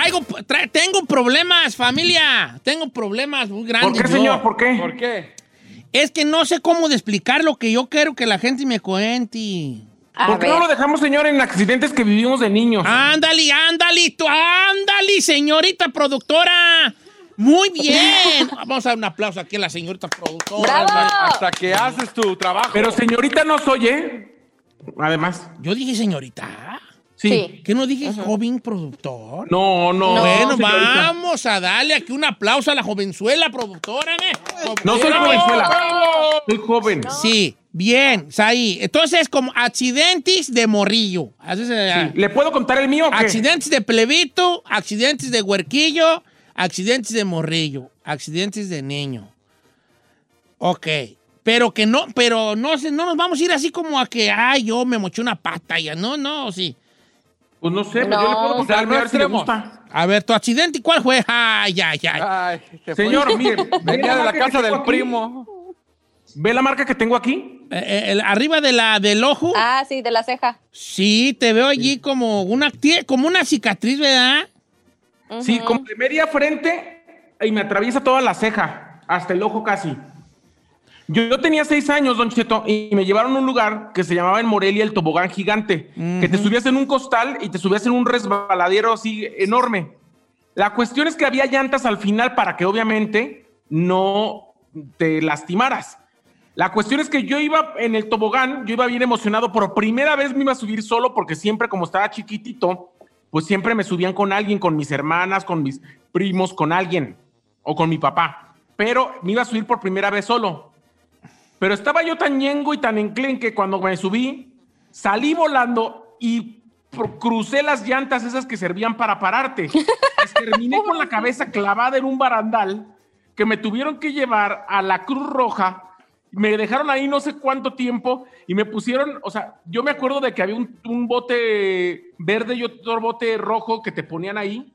Traigo, tra- tengo problemas, familia. Tengo problemas muy grandes. ¿Por qué, yo. señor? ¿Por qué? ¿Por qué? Es que no sé cómo de explicar lo que yo quiero que la gente me cuente. A ¿Por qué ver. no lo dejamos, señor, en accidentes que vivimos de niños? Ándale, ándale, tú, ándale, señorita productora. Muy bien. Vamos a dar un aplauso aquí a la señorita productora. ¡Bravo! Hasta que haces tu trabajo. Pero señorita no soy, ¿eh? Además. Yo dije señorita. Sí. Sí. ¿Qué no dije joven productor? No, no. Bueno, vamos a darle aquí un aplauso a la jovenzuela productora, ¿eh? No soy jovenzuela. Soy joven. Sí, bien, ahí. Entonces, como accidentes de morrillo. Eh, ¿Le puedo contar el mío o qué? Accidentes de plebito, accidentes de huerquillo, accidentes de morrillo, accidentes de niño. Ok. Pero que no, pero no, se- no nos vamos a ir así como a que, ay, yo me moché una pata ya. No, no, sí. Pues no sé, pues No. yo le puedo mío a ver si le Extremo. gusta. A ver, tu accidente, ¿cuál fue? Ay, ay, ay. Ay, se fue. Señor, mire. ve Venía de la marca que casa tengo del aquí. primo. ¿Ve la marca que tengo aquí? Eh, eh, el- arriba de la, del ojo. Ah, sí, de la ceja. Sí, te veo allí como una, tie- como una cicatriz, ¿verdad? Sí, como de media frente y me atraviesa toda la ceja, hasta el ojo casi. Yo, tenía seis años, Don Cheto, y me llevaron a un lugar que se llamaba en Morelia el tobogán gigante, que te subías en un costal y te subías en un resbaladero así enorme. La cuestión es que había llantas al final para que obviamente no te lastimaras. La cuestión es que yo iba en el tobogán, yo iba bien emocionado, por primera vez me iba a subir solo porque siempre como estaba chiquitito, pues siempre me subían con alguien, con mis hermanas, con mis primos, con alguien o con mi papá. Pero me iba a subir por primera vez solo. Pero estaba yo tan ñengo y tan enclen que cuando me subí, salí volando y crucé las llantas esas que servían para pararte. Pues terminé con la cabeza clavada en un barandal que me tuvieron que llevar a la Cruz Roja. Me dejaron ahí no sé cuánto tiempo y me pusieron, o sea, yo me acuerdo de que había un, un bote verde y otro bote rojo que te ponían ahí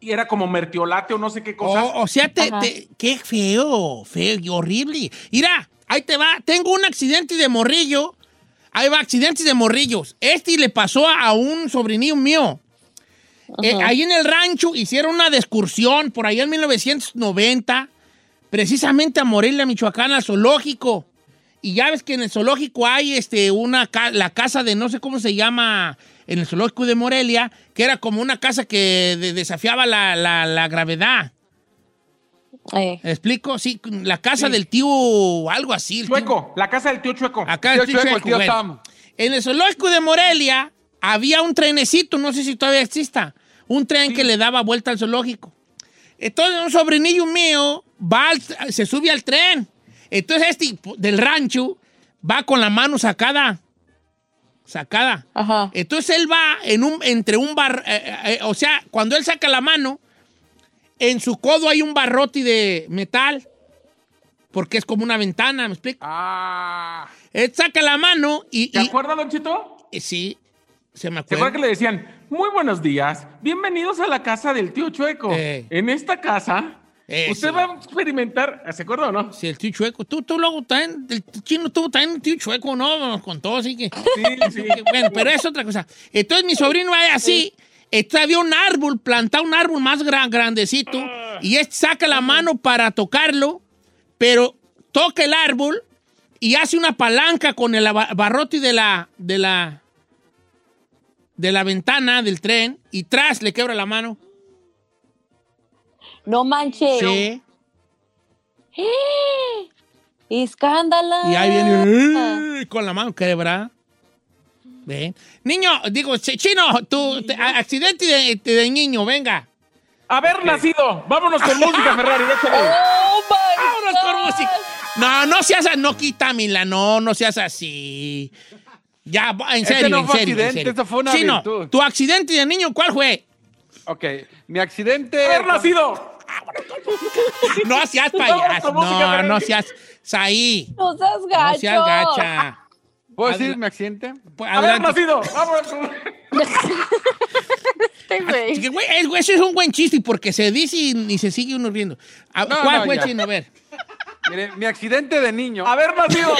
y era como mertiolate o no sé qué cosa. O, o sea, te, te- qué feo, feo y horrible. Mira, ahí te va. Tengo un accidente de morrillo. Ahí va, accidentes de morrillos. Este le pasó a, un sobrinillo mío. Eh, ahí en el rancho hicieron una excursión por allá en 1990, precisamente a Morelia, Michoacán, al zoológico. Y ya ves que en el zoológico hay este, una la casa de no sé cómo se llama en el zoológico de Morelia, que era como una casa que de- desafiaba la, la- la gravedad. Eh, ¿Me explico? Sí, la casa del tío, algo así. el tío- Chueco, la casa del tío Chueco. Acá Tío el tío Chueco, el tío bueno. En el zoológico de Morelia había un trenecito, no sé si todavía exista, un tren que le daba vuelta al zoológico. Entonces un sobrinillo mío va al- se sube al tren. Entonces este del rancho va con la mano sacada. Sacada. Ajá. Entonces él va en un, entre un bar, eh, eh, eh, o sea, cuando él saca la mano, en su codo hay un barrote de metal, porque es como una ventana, ¿me explico? Ah. Él saca la mano y, ¿Se y- acuerda, Don Chito? y sí, se me ¿Se acuerda. acuerda que le decían, muy buenos días, bienvenidos a la casa del tío Chueco? Eh. En esta casa, Eso. usted va a experimentar, ¿se acuerda o no? Sí, el tío chueco. Tú, tú luego también, el chino tuvo también un tío chueco, ¿no? Nos contó, así que... Sí, sí. Bueno, pero es otra cosa. Entonces mi sobrino va así, este, había un árbol, plantado un árbol más gran, grandecito, y este saca la mano para tocarlo, pero toca el árbol y hace una palanca con el barrote de la, de la, de la ventana del tren y tras le quebra la mano. No manches. Sí. Escándalo. Y ahí viene ¡eh! con la mano quebrada. Niño, digo, ch- chino, tu te- accidente de, de niño, venga. Haber nacido. Vámonos con música, Ferrari. échale. Oh Vámonos con God. música. No, no seas así, no quítamela, no, no seas así. Ya, en Ese serio, no en fue serio, en accidente, serio. eso fue una Chino, virtud. tu accidente de niño, ¿cuál fue? Ok, mi accidente. Haber nacido. No seas payaso, con no, no seas ahí. No seas gacho. No seas gacha. ¿Puedo decir mi accidente? Pues, Haber adelante. nacido. Vámonos. Este güey. Que, güey, es- güey, Ese es un buen chiste porque se dice y, y se sigue uno riendo. A- No, ¿Cuál no, fue, ya. chino? A ver. Mire, mi accidente de niño. Haber nacido.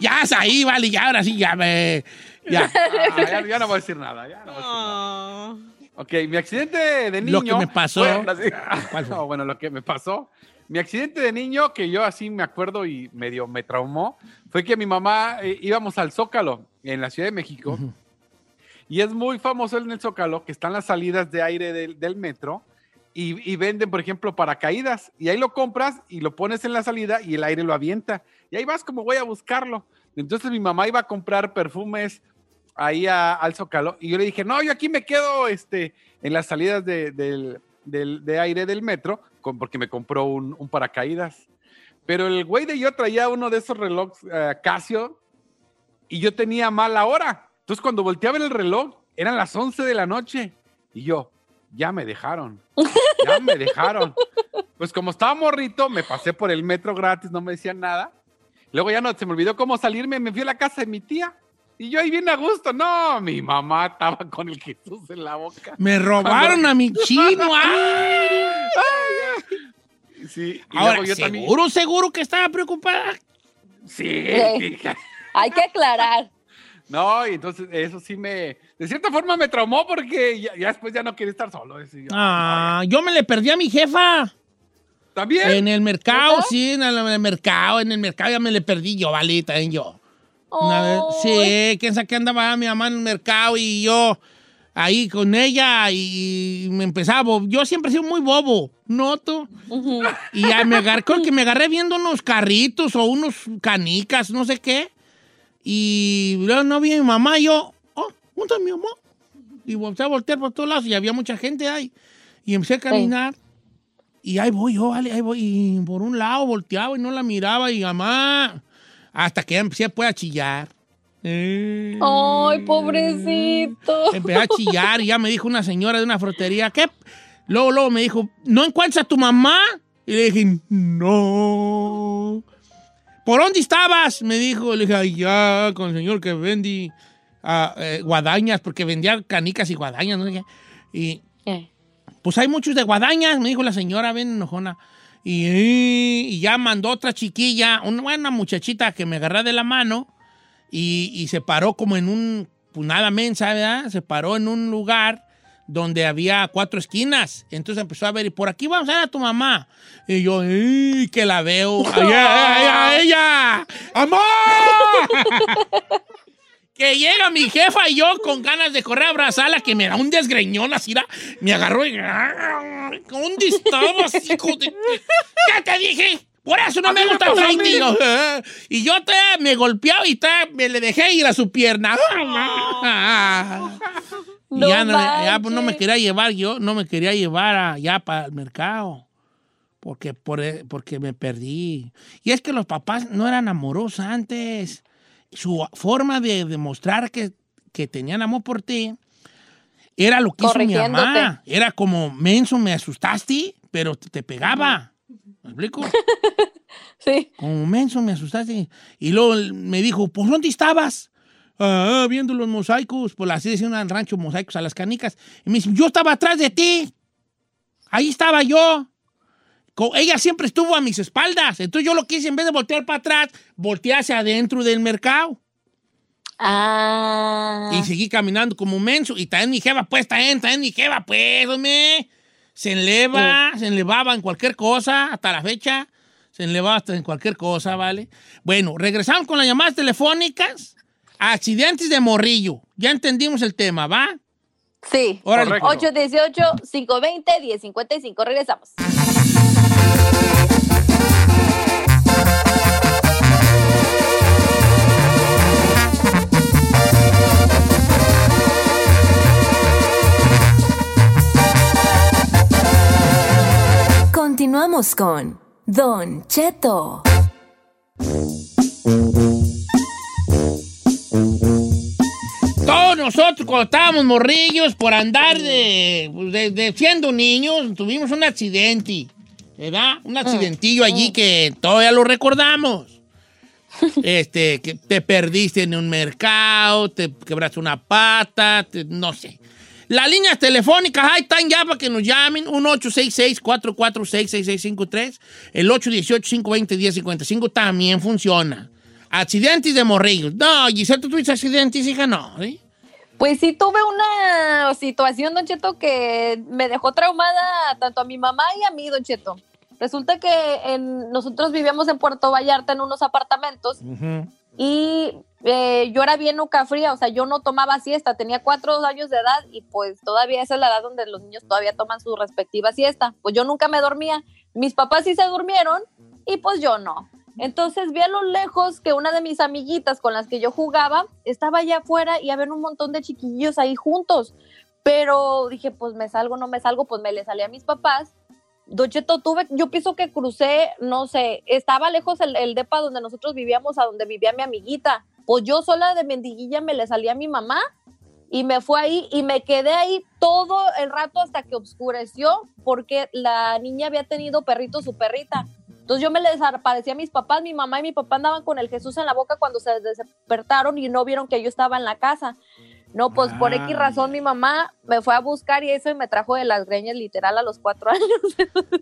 Ya es ahí, vale, ya ahora sí, ya me. Ya. Ah, ya, ya no voy a decir nada. Ya no voy a decir nada. Ok, mi accidente de niño. Lo que me pasó. fue- ¿Cuál fue? No, bueno, lo que me pasó. Mi accidente de niño, que yo así me acuerdo y medio me traumó, fue que mi mamá eh, íbamos al Zócalo en la Ciudad de México. Y es muy famoso en el Zócalo que están las salidas de aire del, del metro y, y venden, por ejemplo, paracaídas. Y ahí lo compras y lo pones en la salida y el aire lo avienta. Y ahí vas como voy a buscarlo. Entonces mi mamá iba a comprar perfumes ahí a- al Zócalo y yo le dije, no, yo aquí me quedo este, en las salidas de, del- del- de aire del metro con- porque me compró un, un paracaídas. Pero el güey de yo traía uno de esos relojes eh, Casio y yo tenía mala hora. Entonces cuando volteaba el reloj eran las 11 de la noche y yo, ya me dejaron, ya me dejaron. Pues como estaba morrito, me pasé por el metro gratis, no me decían nada. Luego ya no, se me olvidó cómo salirme, me fui a la casa de mi tía. Y yo ahí bien a gusto. No, mi mamá estaba con el Jesús en la boca. Me robaron a mi chino. ¡ay! Sí, y Ahora, yo también- seguro, seguro que estaba preocupada. Sí, sí. Hay que aclarar. No, y entonces eso sí me, de cierta forma me traumó porque ya, ya después ya no quería estar solo. Yo, Ah, yo me le perdí a mi jefa. También. En el mercado, sí, en el, en el mercado, en el mercado ya me le perdí yo, vale, también yo. Una vez, Ay. sí, quién sabe qué andaba mi mamá en el mercado y yo ahí con ella y me empezaba, yo siempre he sido muy bobo, ¿noto? Ujú. Y ya me agarré, creo que me agarré viendo unos carritos o unos canicas, no sé qué. Y luego no vi a mi mamá y yo, oh, ¿dónde mi mamá? Y volteé a voltear por todos lados y había mucha gente ahí. Y empecé a caminar. Y ahí voy yo, vale, ahí voy. Y por un lado volteaba y no la miraba y mamá. Hasta que ya empecé pues, a chillar. Eh. Ay, pobrecito. Empecé a chillar y ya me dijo una señora de una frutería, ¿qué? Luego, luego me dijo, ¿no encuentras a tu mamá? Y le dije, no. ¿Por dónde estabas? Me dijo, le dije, allá con el señor que vendí ah, eh, guadañas, porque vendía canicas y guadañas, no sé qué. Y pues hay muchos de guadañas, me dijo la señora, ven enojona. Y, y ya mandó otra chiquilla, una buena muchachita que me agarré de la mano y, y se paró como en un, pues nada mensa, ¿verdad? Se paró en un lugar donde había cuatro esquinas. Entonces empezó a ver, y por aquí vamos a ver a tu mamá. Y yo, ¡ay! que la veo. ¡Ay, ay, ay, ella! ¡Amor! que llega mi jefa y yo con ganas de correr a abrazarla, que me da un desgreñón así, me agarró y... ¿Dónde estabas, hijo de...? ¿Qué te dije? Por eso no me gusta el fighting. Y yo, te, me golpeaba y te, me le dejé ir a su pierna. Y No ya, no, ya, pues, no me manches. quería llevar yo, no me quería llevar allá para el mercado. Porque, por, porque me perdí. Y es que los papás no eran amorosos antes. Su forma de demostrar que, que tenían amor por ti era lo que hizo mi mamá. Era como, menso, me asustaste, pero te, te pegaba. ¿Me explico? Sí. Como menso, me asustaste. Y luego me dijo, ¿por dónde estabas? Ah, viendo los mosaicos. Pues así decían al rancho, mosaicos a las canicas. Y me dice, yo estaba atrás de ti. Ahí estaba yo. Ella siempre estuvo a mis espaldas. Entonces yo lo quise, en vez de voltear para atrás, volteé hacia adentro del mercado. Ah. Y seguí caminando como menso. Y también mi jeva, pues, también, también mi jeva, pues, hombre. Se enleva, se enlevaba en cualquier cosa, hasta la fecha. Se enlevaba hasta en cualquier cosa, ¿vale? Bueno, regresamos con las llamadas telefónicas. Accidentes de morrillo. Ya entendimos el tema, ¿va? Sí. Órale. Correcto. 818-520-1055. Regresamos. Continuamos con Don Cheto. Todos nosotros cuando estábamos morrillos por andar de, de- de siendo niños, tuvimos un accidente, ¿verdad? Un accidentillo allí que todavía lo recordamos. Este, que te perdiste en un mercado, te quebraste una pata, te- no sé. Las líneas telefónicas, ahí están ya para que nos llamen. 1-866-446-6653. El 818-520-1055 también funciona. Accidentes de morrillos. No, Giselle, ¿tú tuviste accidentes, hija? No, ¿sí? Pues sí tuve una situación, Don Cheto, que me dejó traumada tanto a mi mamá y a mí, Don Cheto. Resulta que en- nosotros vivíamos en Puerto Vallarta en unos apartamentos y eh, yo era bien nuca fría, o sea, yo no tomaba siesta, tenía cuatro años de edad y pues todavía esa es la edad donde los niños todavía toman su respectiva siesta. Pues yo nunca me dormía. Mis papás sí se durmieron y pues yo no. Entonces vi a lo lejos que una de mis amiguitas con las que yo jugaba estaba allá afuera y había un montón de chiquillos ahí juntos. Pero dije, pues me salgo, no me salgo, pues me le salí a mis papás. Don Cheto, tuve, yo pienso que crucé, no sé, estaba lejos el, depa donde nosotros vivíamos, a donde vivía mi amiguita. Pues yo sola de mendiguilla me le salí a mi mamá y me fue ahí y me quedé ahí todo el rato hasta que oscureció porque la niña había tenido perrito su perrita. Entonces yo me les aparecía a mis papás, mi mamá y mi papá andaban con el Jesús en la boca cuando se despertaron y no vieron que yo estaba en la casa. No, pues por X razón mi mamá me fue a buscar y eso y me trajo de las greñas literal a los cuatro años.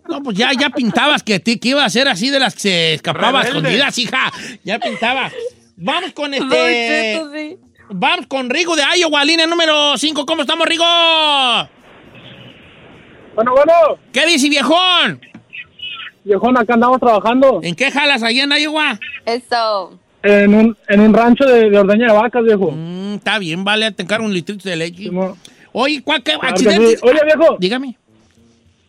No, pues ya, ya pintabas que, ti- que iba a ser así de las que se escapaba Rebelde. escondidas, hija. Ya pintabas. Vamos con este. Cheto, sí. Vamos con Rigo de Iowa, línea número 5. ¿Cómo estamos, Rigo? Bueno, bueno, ¿Qué dice, viejón? viejón, acá andamos trabajando ¿En qué jalas allá en Iowa? Eso. En un, en un rancho de, de ordeña de vacas, viejo. Mm, está bien, vale, te encargo un litrito de leche. Simón. Oye, ¿cuál qué Claro sí. accidente? Oye, viejo, Dígame.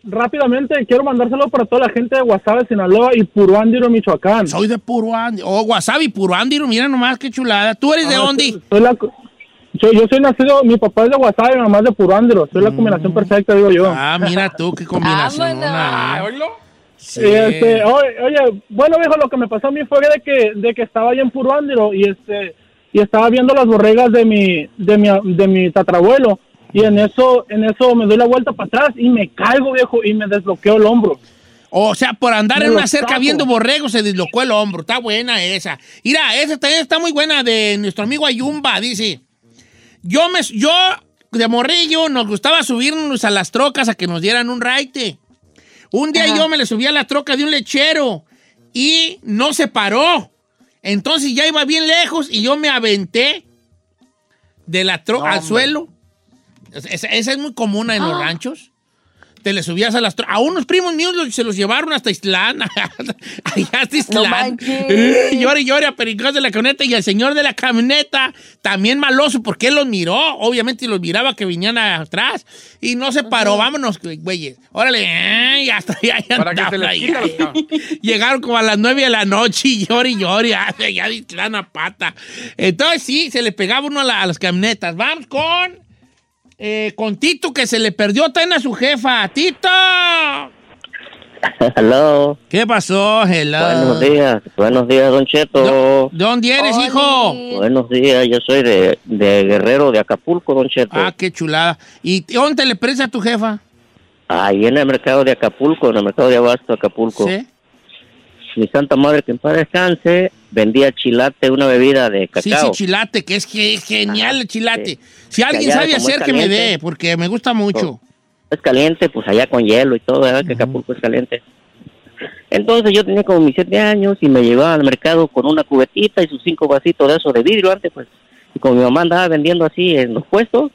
rápidamente quiero mandárselo para toda la gente de Guasave, Sinaloa y Puruándiro, Michoacán. Soy de Puruándiro. Oh, Wasabi, Puruándiro, mira nomás qué chulada. ¿Tú eres de Ah, dónde? soy- la yo, yo soy nacido, mi papá es de Guasave, mi mamá es de Puruándiro. Soy la combinación perfecta, digo yo. Ah, mira tú, qué combinación. Ah. Sí. Y, este, oye, oye, bueno, viejo, lo que me pasó a mí fue de que, de que estaba allá en Puruándiro y este y estaba viendo las borregas de mi de mi de mi tatarabuelo y en eso en eso me doy la vuelta para atrás y me caigo, viejo, y me desbloqueo el hombro. O sea, por andar Me en una cerca viendo borregos se dislocó el hombro. Está buena esa. Mira, esa también está muy buena de nuestro amigo Ayumba. Dice, yo, me, yo de morrillo nos gustaba subirnos a las trocas a que nos dieran un raite. Un día Ajá. yo me le subí a la troca de un lechero y no se paró. Entonces ya iba bien lejos y yo me aventé de la troca al hombre. suelo. Esa, esa es muy común en los ranchos. Te le subías a las A unos primos míos los- se los llevaron hasta Islán. Allá hasta Islán. manches. Eh, llore y llore a pericos de la camioneta. Y el señor de la camioneta, también maloso, porque él los miró. Obviamente los miraba que venían atrás. Y no se paró. Vámonos, güeyes. Órale. eh, Y hasta allá Para que se les quita los. Llegaron como a las nueve de la noche y llore y llore. Ya de Islán a pata. Entonces sí, se le pegaba uno a, la- a las camionetas. Vamos con... Eh, con Tito que se le perdió también a su jefa. ¡Tito! Hello. ¿Qué pasó? Hello. Buenos días. Buenos días, Don Cheto. ¿De dónde eres, hijo? Buenos días. Yo soy de, de Guerrero, de Acapulco, Don Cheto. Ah, qué chulada. ¿Y dónde le presta a tu jefa? Ahí en el mercado de Acapulco, en el mercado de Abasto, Acapulco. ¿Sí? Mi santa madre, que en paz descanse, vendía chilate, una bebida de Sí, cacao. sí, chilate, que es, que es genial el chilate. sí. Si alguien sabe hacer, que me dé, porque me gusta mucho. Es caliente, pues allá con hielo y todo, ¿verdad? Que Acapulco es caliente. Entonces yo tenía como mis siete años y me llevaba al mercado con una cubetita y sus cinco vasitos de eso de vidrio antes, pues. Y como mi mamá andaba vendiendo así en los puestos,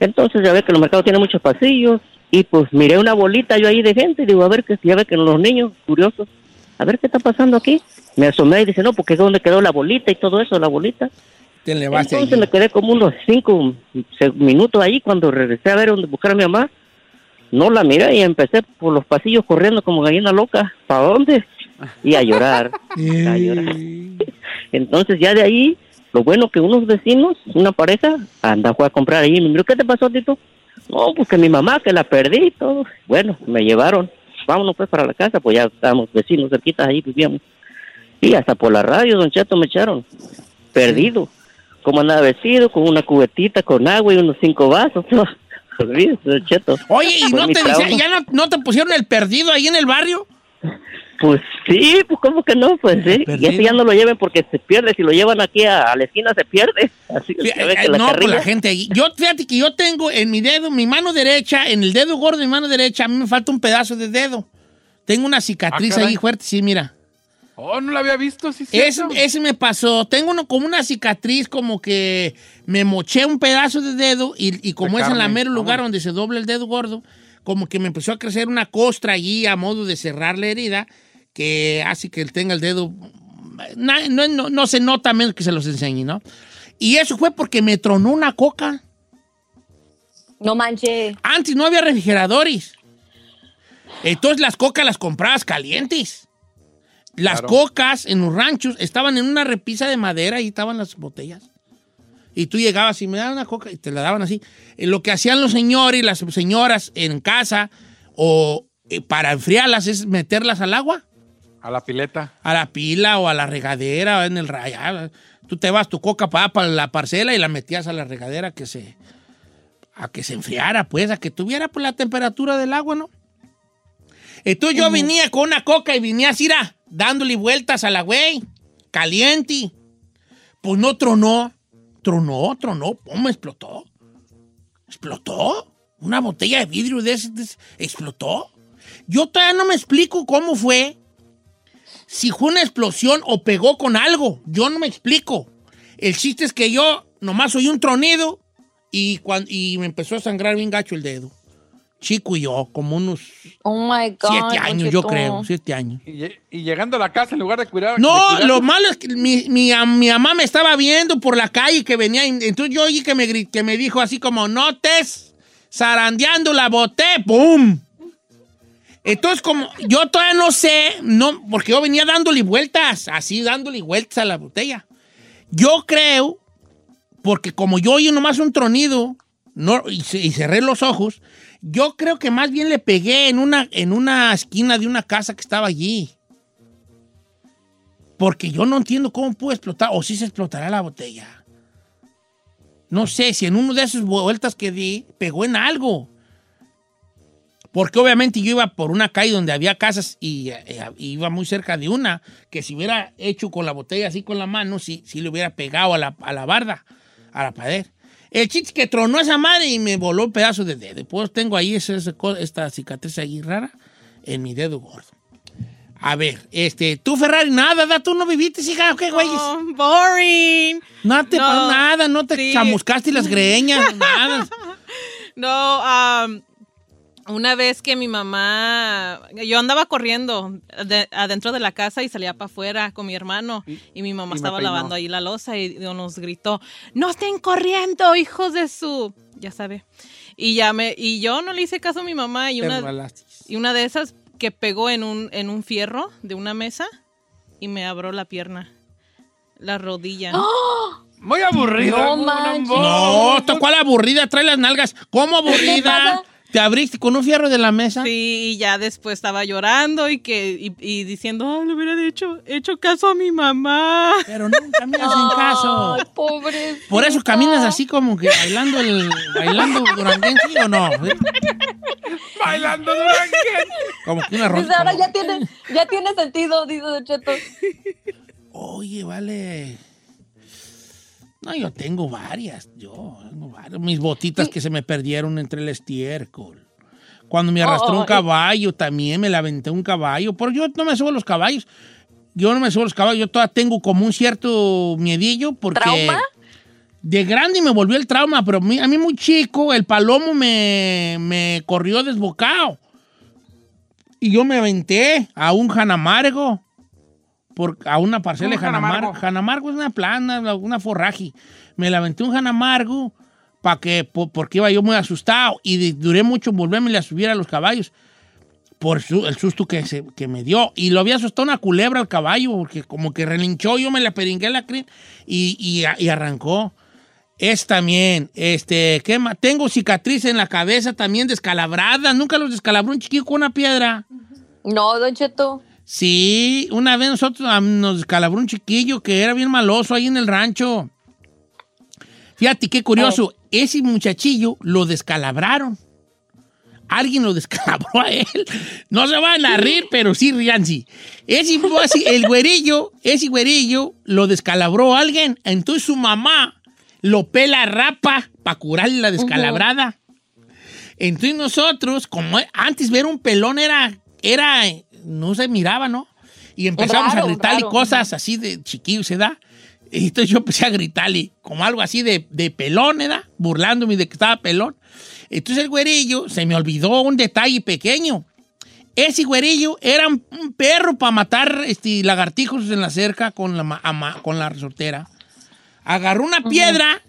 entonces ya ve que los mercados tienen muchos pasillos y pues miré una bolita yo ahí de gente y digo, a ver, que ya ve que los niños curiosos, a ver qué está pasando aquí. Me asomé y dice, no, porque es donde quedó la bolita y todo eso, la bolita. Te Entonces me quedé como unos cinco minutos ahí cuando regresé a ver dónde buscar a mi mamá. No la miré y empecé por los pasillos corriendo como gallina loca. ¿Para dónde? Y a llorar. a llorar. Entonces ya de ahí, lo bueno que unos vecinos, una pareja, anda fue a comprar ahí. Me miró, ¿qué te pasó, Tito? No, pues que mi mamá, que la perdí y todo. Bueno, me llevaron. Vámonos pues para la casa, pues ya estábamos vecinos cerquitas ahí vivíamos. Y hasta por la radio, don Cheto, me echaron. Perdido. Como andaba vestido, con una cubetita con agua y unos cinco vasos. Olvídese, don Cheto. Oye, ¿y no te decía, ya no, no te pusieron el perdido ahí en el barrio? Pues sí, pues cómo que no, pues sí. Y Perdido. ese ya no lo lleven porque se pierde. Si lo llevan aquí a, a la esquina se pierde. Así que Fí- eh, la no, pues carrilla- la gente ahí. Yo, fíjate que yo tengo en mi dedo, mi mano derecha, en el dedo gordo de mi mano derecha, a mí me falta un pedazo de dedo. Tengo una cicatriz Ah, ahí fuerte, sí, mira. Oh, no la había visto, sí, Ese, cierto. ese me pasó. Tengo uno, como una cicatriz, como que me moché un pedazo de dedo y, y como De es en la mero lugar donde se dobla el dedo gordo, como que me empezó a crecer una costra allí a modo de cerrar la herida que hace que él tenga el dedo. No, no- no se nota menos que se los enseñe, ¿no? Y eso fue porque me tronó una coca. No manches. Antes no había refrigeradores. Entonces las cocas las comprabas calientes. Las Claro. cocas en los ranchos estaban en una repisa de madera y estaban las botellas. Y tú llegabas y me daban una coca y te la daban así. Eh, Lo que hacían los señores y las señoras en casa o eh, para enfriarlas es meterlas al agua, A la pileta. a la pila o a la regadera o en el rayado. Tú te vas tu coca para, para la parcela y la metías a la regadera que se a que se enfriara, pues, a que tuviera pues, la temperatura del agua, ¿no? Entonces yo venía con una coca y venía así, ra, dándole vueltas a la güey, caliente. Pues no tronó, tronó, tronó, pum, explotó. ¿Explotó? ¿Una botella de vidrio de ese, de ese- explotó? Yo todavía no me explico cómo fue, si fue una explosión o pegó con algo. Yo no me explico. El chiste es que yo nomás oí un tronido y, cuan- y me empezó a sangrar bien gacho el dedo. Chico y yo, como unos Oh my God. siete años, yo creo, siete años. Y, lle- y llegando a la casa, en lugar de cuidar. No, lo malo es que mi, mi, am- mi mamá me estaba viendo por la calle que venía. y Entonces yo oí que me, que me dijo así como, no estés zarandeando la boté, ¡pum! Entonces, como yo todavía no sé, no, porque yo venía dándole vueltas, así dándole vueltas a la botella. Yo creo, porque como yo oí nomás un tronido no, y, y cerré los ojos, yo creo que más bien le pegué en una, en una esquina de una casa que estaba allí. Porque yo no entiendo cómo pudo explotar, o si se explotará la botella. No sé, si en una de esas vueltas que di, pegó en algo. Porque obviamente yo iba por una calle donde había casas y eh, iba muy cerca de una, que si hubiera hecho con la botella así con la mano, sí, sí le hubiera pegado a la, a la barda, a la pared. El chiste que tronó esa madre y me voló un pedazo de dedo. Pues tengo ahí esa- esta cicatriz ahí rara en mi dedo gordo. A ver, este, tú Ferrari, nada, da, tú no viviste, hija, ¿qué güey? Oh, boring. No te No, pasó nada, no te sí. chamuscaste las greñas, nada. No, am, una vez que mi mamá, yo andaba corriendo de- adentro de la casa y salía para afuera con mi hermano y, mi mamá y estaba lavando ahí la losa y nos gritó, no estén corriendo, hijos de su, ya sabe. Y ya me, y yo no le hice caso a mi mamá y Te una, y una de esas que pegó en un, en un fierro de una mesa y me abrió la pierna, la rodilla. Muy aburrido. No. No, tocó a la aburrida, trae las nalgas. ¿Cómo aburrida? ¿Te abriste con un fierro de la mesa? Sí, y ya después estaba llorando y que y, y diciendo, "Ay, le hubiera hecho, hecho caso a mi mamá. Pero nunca me hacen caso. Ay, pobre. Por eso caminas así como que bailando el bailando duranguense o no? Bailando Duranguense. Como que una ronda. Pues ahora como- ya tiene, ya tiene sentido, dice Cheto. Oye, vale. No, yo tengo varias. Yo tengo varias. Mis botitas que se me perdieron entre el estiércol. Cuando me arrastró Oh, un eh. caballo, también me la aventé un caballo. Pero yo no me subo a los caballos. Yo no me subo a los caballos. Yo todavía tengo como un cierto miedillo porque... ¿Trauma? De grande me volvió el trauma, pero a mí muy chico el palomo me, me corrió desbocado. Y yo me aventé a un janamargo. Por, a una parcela de Un Janamargo. janamargo. Janamargo es una plana, una forraje. Me la aventé un Janamargo pa que, po- porque iba yo muy asustado y de- duré mucho en volverme a subir a los caballos por su- el susto que, se- que me dio. Y lo había asustado una culebra al caballo, porque como que relinchó, yo me la peringué la crin y, y, y arrancó. Es también, este, ¿qué más? Tengo cicatriz en la cabeza también descalabrada. Nunca los descalabró un chiquillo con una piedra. No, Don Cheto. Sí, una vez nosotros nos descalabró un chiquillo que era bien maloso ahí en el rancho. Fíjate qué curioso, ese muchachillo lo descalabraron. Alguien lo descalabró a él. No se van a reír, pero sí rían, sí. Ese, así, el güerillo, ese güerillo lo descalabró a alguien. Entonces su mamá lo pela rapa para curarle la descalabrada. Entonces nosotros, como antes ver un pelón era, era, no se miraba, ¿no? Y empezamos raro, a gritarle cosas así de chiquillo, ¿se da? Y entonces yo empecé a gritarle como algo así de, de pelón, ¿era? Burlándome de que estaba pelón. Entonces el güerillo, se me olvidó un detalle pequeño. Ese güerillo era un, un perro para matar este, lagartijos en la cerca con la, ama- con la resortera. Agarró una piedra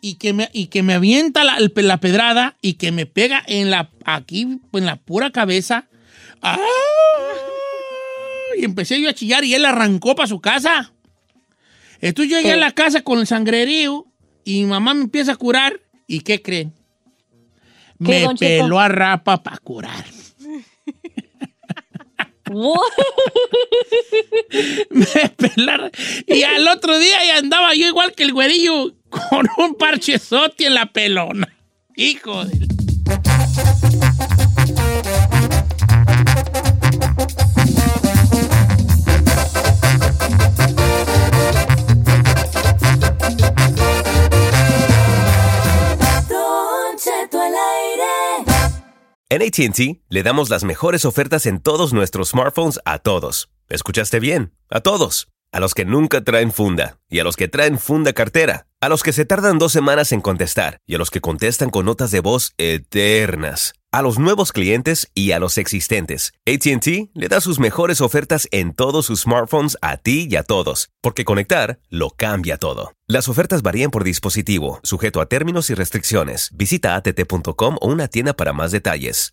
y que me, y que me avienta la, la pedrada y que me pega en la, aquí, en la pura cabeza. ¡Ah! Y empecé yo a chillar y él arrancó para su casa. Entonces yo llegué a la casa con el sangrerío y mi mamá me empieza a curar. ¿Y qué creen? ¿Qué, Me peló a rapa para curar. Me pelaron. Y al otro día ya andaba yo igual que el güerillo con un parchezote en la pelona. Hijo de... En ATT le damos las mejores ofertas en todos nuestros smartphones a todos. ¿Escuchaste bien? A todos. A los que nunca traen funda y a los que traen funda cartera. A los que se tardan dos semanas en contestar y a los que contestan con notas de voz eternas. A los nuevos clientes y a los existentes. ATT le da sus mejores ofertas en todos sus smartphones a ti y a todos. Porque conectar lo cambia todo. Las ofertas varían por dispositivo, sujeto a términos y restricciones. Visita att.com o una tienda para más detalles.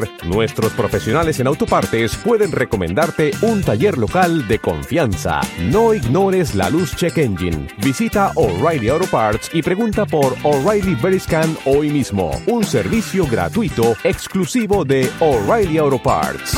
nuestros profesionales en autopartes pueden recomendarte un taller local de confianza. No ignores la luz check engine. Visita O'Reilly Auto Parts y pregunta por O'Reilly Veriscan hoy mismo. Un servicio gratuito exclusivo de O'Reilly Auto Parts.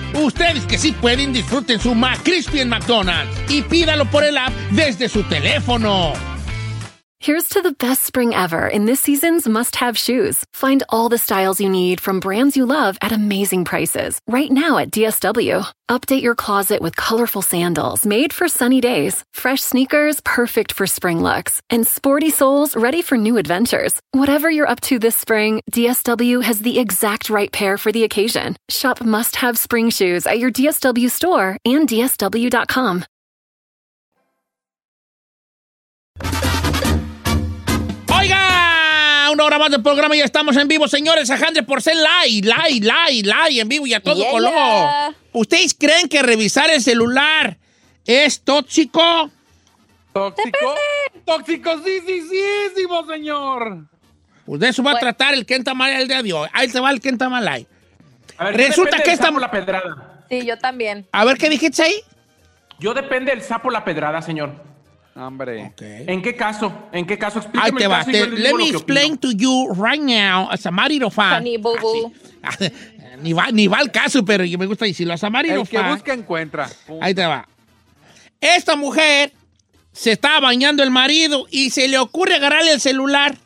Ustedes que sí pueden, disfruten su McCrispy en McDonald's y pídalo por el app desde su teléfono. Here's to the best spring ever in this season's must have shoes. Find all the styles you need from brands you love at amazing prices right now at DSW. Update your closet with colorful sandals made for sunny days, fresh sneakers perfect for spring looks, and sporty soles ready for new adventures. Whatever you're up to this spring, DSW has the exact right pair for the occasion. Shop must have spring shoes at your DSW store and DSW.com. Una hora más del programa y ya estamos en vivo, señores. Ajandre por ser live, live, live, live, en vivo y a todo Yeah. color. ¿Ustedes creen que revisar el celular es tóxico? ¿Tóxico? ¡Tóxicosísimo, señor! Pues de eso va a tratar el Kenta Malay el día de hoy. Ahí te va el Kenta Malay. A ver, yo Resulta que del esta- sapo la pedrada. Sí, yo también. A ver, ¿qué dijiste ahí? Yo depende del sapo la pedrada, señor. Hombre. ¿En qué caso? ¿En qué caso? Ahí Explíqueme te el va. caso Te- let me que explain to you right now, as a married fan. Honey boo boo. ni, va, ni va al caso, pero yo me gusta decirlo. As a married El que fan. busca encuentra. Punto. Ahí te va. Esta mujer se estaba bañando el marido y se le ocurre agarrarle el celular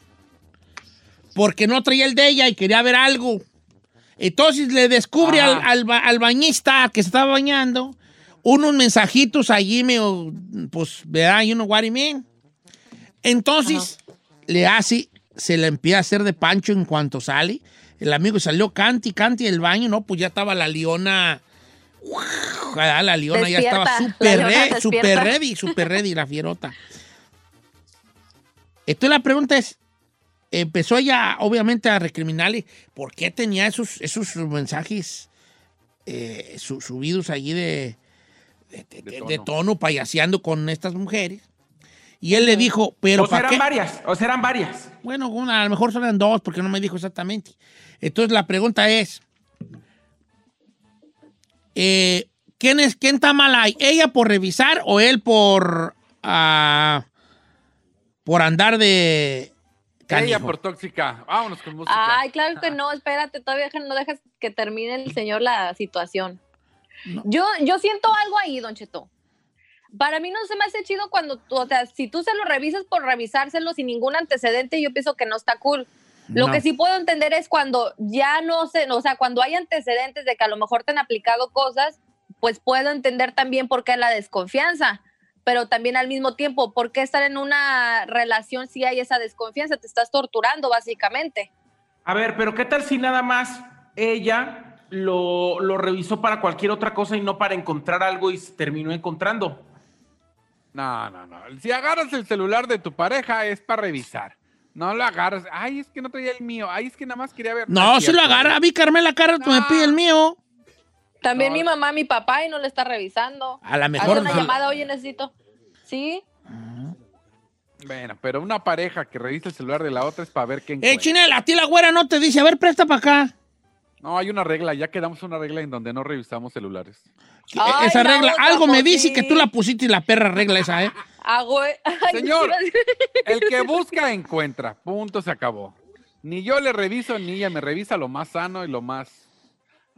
porque no traía el de ella y quería ver algo. Entonces le descubre al, al al bañista que se estaba bañando unos mensajitos allí, medio, pues, ¿verdad? You know what I mean? Entonces le hace, se le empieza a hacer de pancho en cuanto sale. El amigo salió canti, canti del baño, ¿no? Pues ya estaba la leona. La leona ya estaba súper leona re- despierta. súper ready, súper ready, la fierota. Entonces la pregunta es, empezó ella obviamente a recriminarle por qué tenía esos, esos mensajes eh, su- subidos allí de, de, de- de- de tono payaseando con estas mujeres. Y él le dijo, pero o sea, ¿para eran qué? varias, o sea, eran varias. Bueno, una, a lo mejor son dos, porque no me dijo exactamente. Entonces la pregunta es, eh, ¿quién, es, ¿quién está mal ahí? ¿Ella por revisar o él por, ah, por andar de Ella canijo? por tóxica. Vámonos con música. Ay, claro que no, espérate, todavía no dejas que termine el señor la situación. Yo, yo siento algo ahí, Don Cheto. Para mí no se me hace chido cuando tú, o sea, si tú se lo revisas por revisárselo sin ningún antecedente, yo pienso que no está cool. Lo No. que sí puedo entender es cuando ya no sé, o sea, cuando hay antecedentes de que a lo mejor te han aplicado cosas, pues puedo entender también por qué la desconfianza. Pero también al mismo tiempo, ¿por qué estar en una relación si hay esa desconfianza? Te estás torturando, básicamente. A ver, pero ¿qué tal si nada más ella lo, lo revisó para cualquier otra cosa y no para encontrar algo y se terminó encontrando? No, no, no. Si agarras el celular de tu pareja es para revisar. No lo agarras. Ay, es que no traía el mío. Ay, es que nada más quería ver. No, se lo agarra. A mí, Carmela Carra, me pide el mío. También mi mamá, mi papá, y no le está revisando. A la mejor- Hace una llamada, oye, necesito. Sí. Bueno, pero una pareja que revisa el celular de la otra es para ver qué Eh, encuentra. Chinel, a ti la güera no te dice, a ver, presta para acá. No, hay una regla. Ya quedamos una regla en donde no revisamos celulares. Eh, esa regla, algo me dice que tú la pusiste y la perra regla esa, ¿eh? Ah, Señor, el que busca encuentra. Punto, se acabó. Ni yo le reviso, ni ella me revisa lo más sano y lo más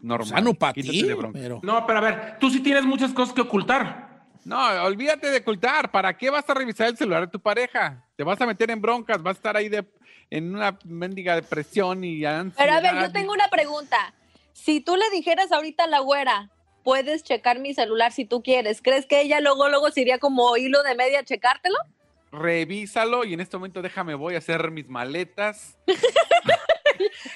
normal. Sano pa' Quítate ti, pero- No, pero a ver, tú sí tienes muchas cosas que ocultar. No, olvídate de ocultar. ¿Para qué vas a revisar el celular de tu pareja? Te vas a meter en broncas, vas a estar ahí de, en una mendiga depresión y ansiedad. Pero a ver, yo tengo una pregunta. Si tú le dijeras ahorita a la güera, puedes checar mi celular si tú quieres, ¿crees que ella luego, luego se iría como hilo de media a checártelo? Revísalo y en este momento déjame, voy a hacer mis maletas.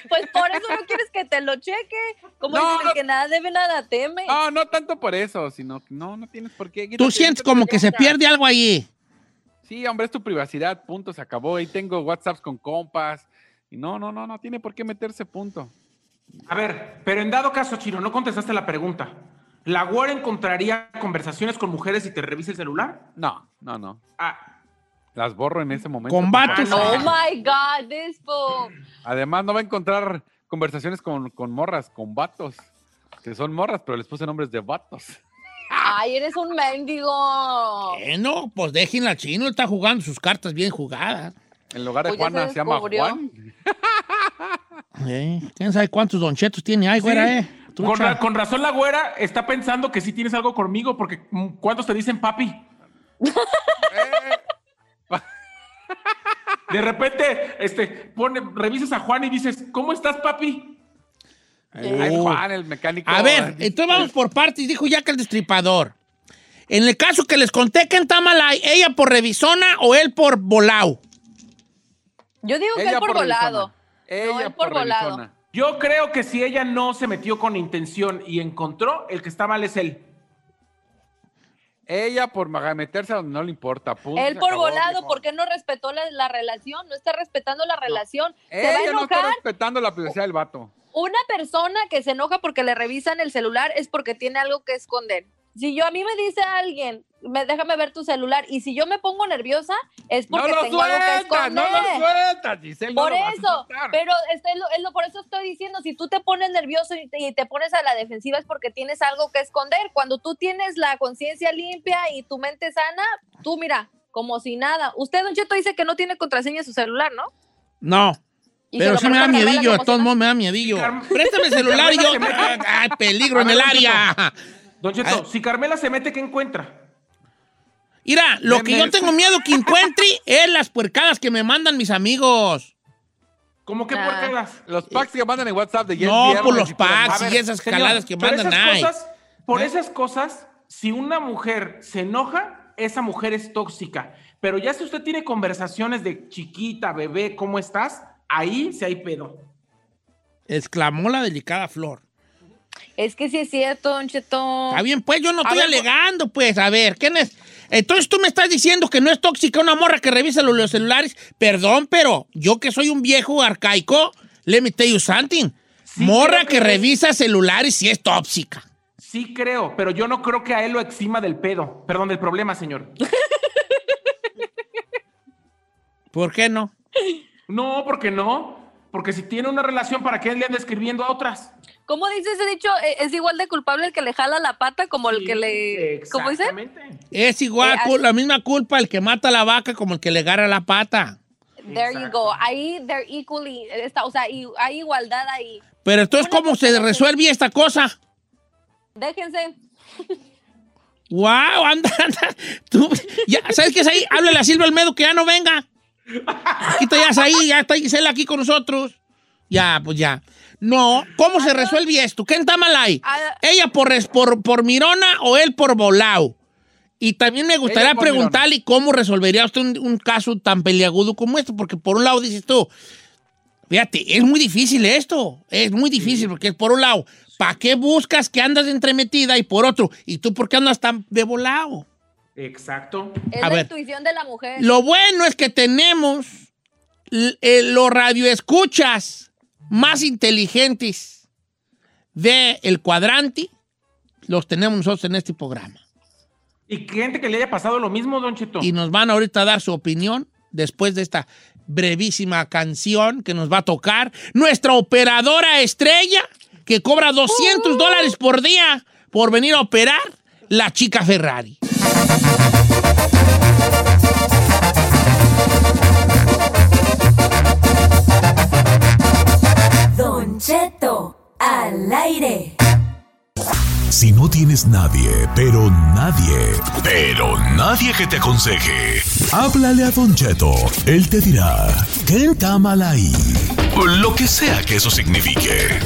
Pues por eso no quieres que te lo cheque. Como No, dicen no. que nada debe, nada teme. No, no tanto por eso, sino que no, no tienes por qué. Tú sientes como que se pierde algo allí. Sí, hombre, es tu privacidad, punto, se acabó. Ahí tengo WhatsApps con compas. Y no, no, no, no tiene por qué meterse, punto. A ver, pero en dado caso, Chino, no contestaste la pregunta. ¿La güera encontraría conversaciones con mujeres si te revisa el celular? No, no, no. Ah, Las borro en ese momento. Con vatos. Oh my God, this fool. Además, no va a encontrar conversaciones con, con morras, con vatos. Que son morras, pero les puse nombres de vatos. Ay, eres un mendigo. Bueno, pues déjenla al chino, él está jugando sus cartas bien jugadas. En lugar de Pues Juana se se, llama. Juan. Eh, ¿Quién sabe cuántos donchetos tiene ahí, güera, sí. eh? Con, ra- con razón la güera está pensando que sí tienes algo conmigo, porque mm, ¿cuántos te dicen papi? De repente, este, pone, revisas a Juan y dices, ¿cómo estás, papi? Ay, Oh. Juan, el mecánico. A ver, entonces vamos por partes, dijo ya que el destripador. En el caso que les conté que en Tamalay, ¿ella por revisona o él por volado? Yo digo que él por, por volado. Ella no, él por, volado. revisona. Yo creo que si ella no se metió con intención y encontró, el que está mal es él. Ella por meterse a donde no le importa. Punto, Él por acabó, volado. ¿por qué no respetó la, la relación? No está respetando la relación. Se va a Ella no está respetando la privacidad del vato. Una persona que se enoja porque le revisan el celular es porque tiene algo que esconder. si yo a mí me dice alguien, me, déjame ver tu celular, y si yo me pongo nerviosa, es No porque lo tengo algo que sueltas, no esconder. lo sueltas, Giselle. no Por lo a eso, pero este es lo, es lo- por eso estoy diciendo, si tú te pones nervioso y te, y te pones a la defensiva es porque tienes algo que esconder. Cuando tú tienes la conciencia limpia y tu mente sana, tú mira, como si nada. Usted, Don Cheto, dice que no tiene contraseña en su celular, ¿no? No. Y Pero sí me da a miedillo, como todos si modos me da miedillo. Préstame el celular y yo. ¡Ay, peligro en el área! Don Cheto, si Carmela se mete, ¿qué encuentra? Mira, lo que yo tengo miedo que encuentre es las puercadas que me mandan mis amigos. ¿Cómo que Ah. puercadas? Los packs que mandan en WhatsApp de No, por los packs y esas Señor, jaladas que mandan por ¿Eh? esas cosas, si una mujer se enoja, esa mujer es tóxica. Pero ya si usted tiene conversaciones de chiquita, bebé, ¿cómo estás? Ahí sí hay pedo. Exclamó la delicada flor. Es que sí es cierto, Don Cheto. Está bien, pues yo no A estoy ver, alegando, pues. A ver, ¿quién es? Entonces tú me estás diciendo que no es tóxica una morra que revisa los, los celulares. Perdón, pero yo que soy un viejo arcaico, let me tell you something. morra que, revisa celulares sí es tóxica. Sí creo, pero yo no creo que a él lo exima del pedo. Perdón, del problema, señor. ¿Por qué no? No, porque no. Porque si tiene una relación, ¿para qué le anda escribiendo a otras? ¿Cómo dice ese dicho? Eh, Es igual de culpable el que le jala la pata como el que le... ¿Cómo dice? Es igual, Eh, la misma culpa el que mata a la vaca como el que le agarra la pata. There you go. Ahí, they're equally, está, o sea, hay igualdad ahí. Pero entonces, ¿cómo se resuelve esta cosa? Déjense. ¡Wow! Anda, anda. Tú, ya, ¿Sabes qué es ahí? Háblale a Silvia Almedo que ya no venga. Aquí está ahí, ya está Gisela aquí con nosotros. Ya, pues ya. No, ¿cómo se resuelve esto? ¿Quién está mal ahí? ¿Ella por, por, por mirona o él por volado? Y también me gustaría preguntarle cómo resolvería usted un, un caso tan peliagudo como este, porque por un lado dices tú, fíjate, es muy difícil esto, es muy difícil, porque por un lado, ¿para qué buscas que andas entremetida? Y por otro, ¿y tú por qué andas tan de volado? Exacto. Es A la ver. intuición de la mujer. Lo bueno es que tenemos eh, los radioescuchas más inteligentes del el cuadrante, los tenemos nosotros en este programa. Y gente que le haya pasado lo mismo, Don Cheto. Y nos van ahorita a dar su opinión después de esta brevísima canción que nos va a tocar nuestra operadora estrella que cobra 200 dólares por día por venir a operar, la chica Ferrari. Cheto al aire. Si no tienes nadie, pero nadie, pero nadie que te aconseje, háblale a Don Cheto. Él te dirá, ¿qué está mal ahí? Lo que sea que eso signifique.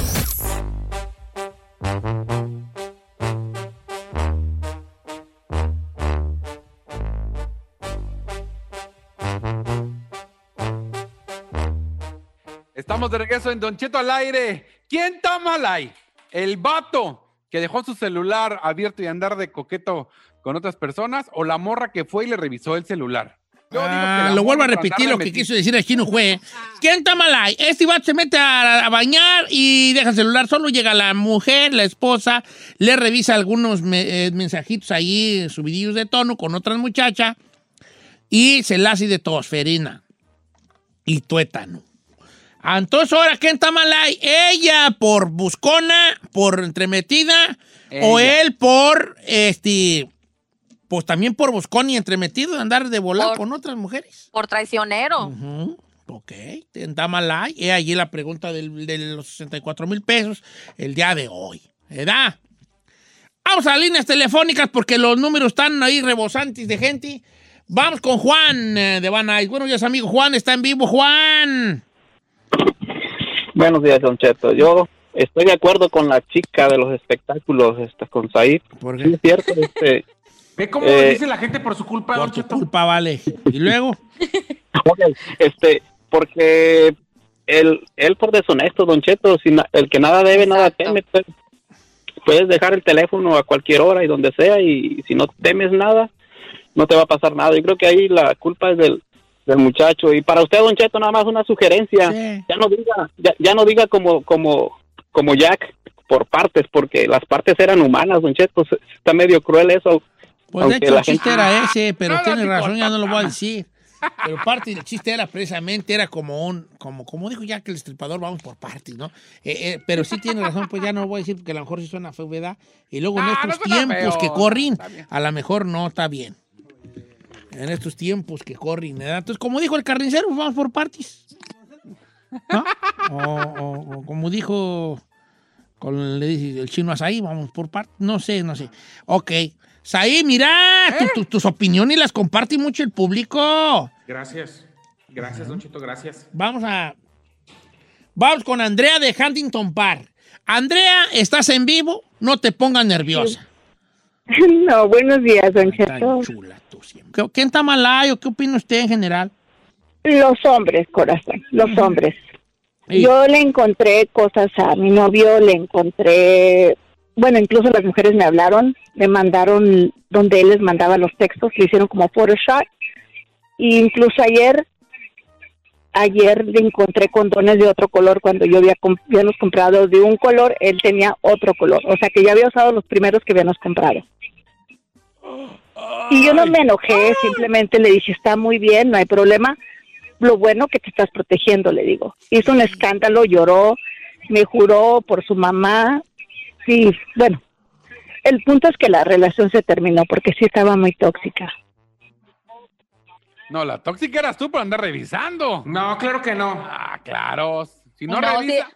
Estamos de regreso en Don Cheto al aire. ¿Quién está mal ahí? ¿El vato que dejó su celular abierto y andar de coqueto con otras personas o la morra que fue y le revisó el celular? Yo digo que Ah, lo vuelvo a repetir lo que quiso decir el chino juez. ¿Quién está mal ahí? Este vato se mete a, a bañar y deja el celular. Solo llega la mujer, la esposa, le revisa algunos me- eh, mensajitos ahí, subidillos de tono con otras muchachas y se la hace de tosferina y tuétano. Entonces, ahora, ¿quién está mal ahí? ¿Ella por buscona, por entremetida o él por, este, pues también por buscón y entremetido de andar de volar Por- con otras mujeres? Por traicionero. Ok, está mal ahí. He allí la pregunta del- de los 64 mil pesos el día de hoy. ¿Verdad? Vamos a líneas telefónicas porque los números están ahí rebosantes de gente. Vamos con Juan eh, de Van. Buenos días, amigo Juan. Está en vivo, Juan. Buenos días, Don Cheto. Yo estoy de acuerdo con la chica de los espectáculos, esta, con Said. ¿Por Sí, es cierto, este, ¿Ve cómo Eh, dice la gente por su culpa, Don Cheto? Culpa, vale. Y luego, este, porque él, él por deshonesto, Don Cheto, si na- el que nada debe, nada teme. pues, puedes dejar el teléfono a cualquier hora y donde sea y si no temes nada, no te va a pasar nada. Yo creo que ahí la culpa es del, del muchacho. Y para usted, Don Cheto, nada más una sugerencia. Ya no diga, ya, ya no diga como, como, como Jack, por partes, porque las partes eran humanas, Don Cheto. Está medio cruel eso. Pues de aunque hecho la el chiste gente- era ese, pero tiene razón, ya no lo voy a decir. Pero parte del chiste era precisamente, era como un, como, como dijo ya que el estripador vamos por partes, ¿no? Eh, eh, pero sí tiene razón, pues ya no lo voy a decir porque a lo mejor sí suena feo, ¿verdad? Y luego en Ah, estos no tiempos feo. que corren, a lo mejor no está bien. En estos tiempos que corren, ¿verdad? Entonces, como dijo el carnicero, pues vamos por partes. ¿No? O, o- o como dijo con, le dice el chino Asaí, vamos por partes. No sé, no sé. Ok. Saí, mira, tu- tu- tus opiniones las comparte mucho el público. Gracias. Gracias, Don Cheto, gracias. Vamos a. Vamos con Andrea de Huntington Park. Andrea, ¿estás en vivo? No te pongas nerviosa. No, buenos días, Don Cheto. Tan chula tú siempre. ¿Qué- ¿Quién está mal o qué opina usted en general? Los hombres, corazón, los hombres. Sí. Yo le encontré cosas a mi novio, le encontré, bueno, incluso las mujeres me hablaron, me mandaron donde él les mandaba los textos, le hicieron como Photoshop. Y incluso ayer, ayer le encontré condones de otro color cuando yo había habíamos comprado de un color, él tenía otro color. O sea que ya había usado los primeros que habíamos comprado. Y yo no me enojé, simplemente le dije, está muy bien, no hay problema. Lo bueno que te estás protegiendo, le digo. Hizo un escándalo, lloró, me juró por su mamá. Sí, bueno, el punto es que la relación se terminó porque sí estaba muy tóxica. No, la tóxica eras tú por andar revisando. No, claro que no. Ah, claro. Si no, No, revisa,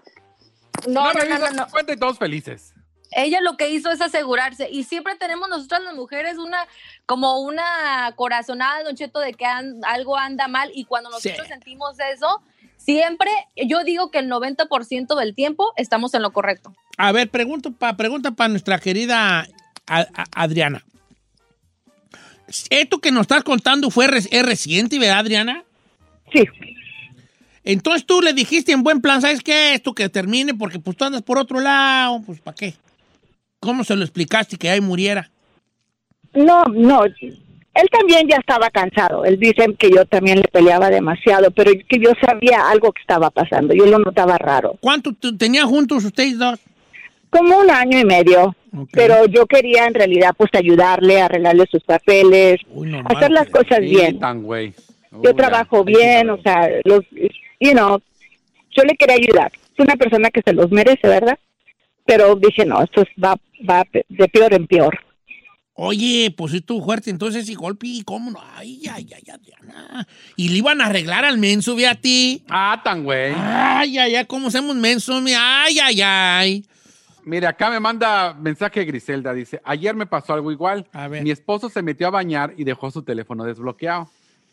No, no, no, revisa no, no. cuenta y todos felices. Ella lo que hizo es asegurarse y siempre tenemos nosotras las mujeres una como una corazonada, Don Cheto, de que an- algo anda mal y cuando nosotros sentimos eso, siempre, yo digo que el 90% del tiempo estamos en lo correcto. A ver, pregunta para pregunta para nuestra querida A- A- Adriana. ¿Esto que nos estás contando fue es reciente, verdad, Adriana? Sí. Entonces tú le dijiste en buen plan, ¿sabes qué? Esto que termine porque pues tú andas por otro lado, pues ¿para qué? ¿Cómo se lo explicaste que ahí muriera? No, no, él también ya estaba cansado. Él dice que yo también le peleaba demasiado, pero que yo sabía algo que estaba pasando. Yo lo notaba raro. ¿Cuánto tenían juntos ustedes dos? Como un año y medio. Pero yo quería en realidad pues ayudarle, arreglarle sus papeles, hacer las cosas bien. tan. Yo trabajo bien, o sea, los, you know, yo le quería ayudar. Es una persona que se los merece, ¿verdad? Pero dije, no, esto es- va, va de peor en peor. Oye, pues si tú fuerte entonces y golpe, ¿y cómo no? Ay, ay, ay, Adriana. Y le iban a arreglar al menso, ve a ti. Ah, tan güey. Ay, ay, ay, ¿cómo hacemos menso? mi? Ay, ay, ay. Mira, acá me manda mensaje Griselda, dice, ayer me pasó algo igual. Mi esposo se metió a bañar y dejó su teléfono desbloqueado. A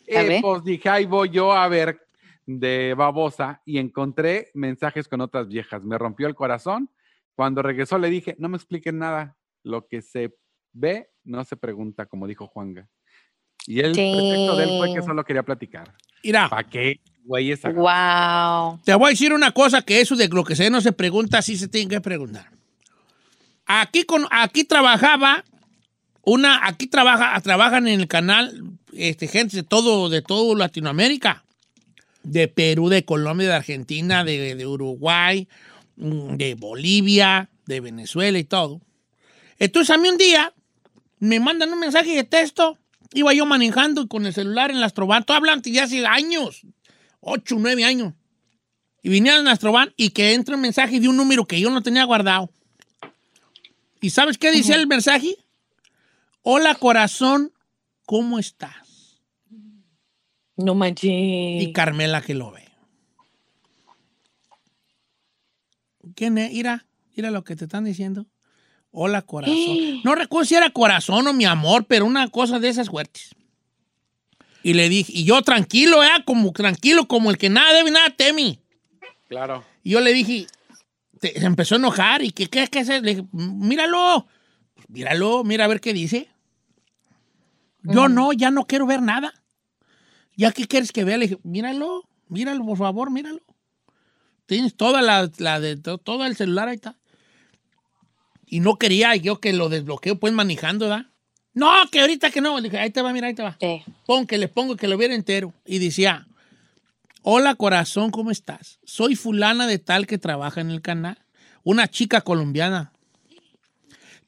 Eh, ver. pues dije, ahí voy yo a ver de babosa y encontré mensajes con otras viejas. Me rompió el corazón. Cuando regresó le dije, no me expliquen nada. Lo que se ve no se pregunta, como dijo Juanga. Y el pretexto de él fue que Sí. solo quería platicar. Mira. ¿Para qué, güey? Esa Wow. Te voy a decir una cosa, que eso de lo que se no se pregunta, sí se tiene que preguntar. Aquí, con, aquí trabajaba una, aquí trabaja, trabajan en el canal este, gente de todo, de todo Latinoamérica. De Perú, de Colombia, de Argentina, de, de Uruguay, mm, de Bolivia, de Venezuela y todo. Entonces a mí un día me mandan un mensaje de texto. Iba yo manejando con el celular en Astroban. hablan ya hace años, ocho, nueve años. Y vinieron a Astroban y que entra un mensaje de un número que yo no tenía guardado. ¿Y sabes qué dice el mensaje? Hola corazón, ¿cómo estás? No manches. Y Carmela que lo ve. ¿Quién es? Mira, mira lo que te están diciendo. Hola corazón. No recuerdo si era corazón o mi amor, pero una cosa de esas fuertes. Y le dije, y yo tranquilo, ¿eh? Como tranquilo, como el que nada debe, nada teme. Claro. Y yo le dije, se empezó a enojar y que, ¿qué, qué hacer? Le dije, míralo, Pues míralo, mira a ver qué dice. Yo no, ya no quiero ver nada. ¿Ya qué quieres que vea? Le dije, míralo, míralo, por favor, míralo. Tienes toda la, la de to- todo el celular ahí está. Y no quería yo que lo desbloqueo pues manejando, ¿verdad? No, que ahorita que no. Le dije, ahí te va, mira, ahí te va. Pon que le pongo que lo viera entero. Y decía, hola corazón, ¿cómo estás? Soy fulana de tal que trabaja en el canal. una chica colombiana.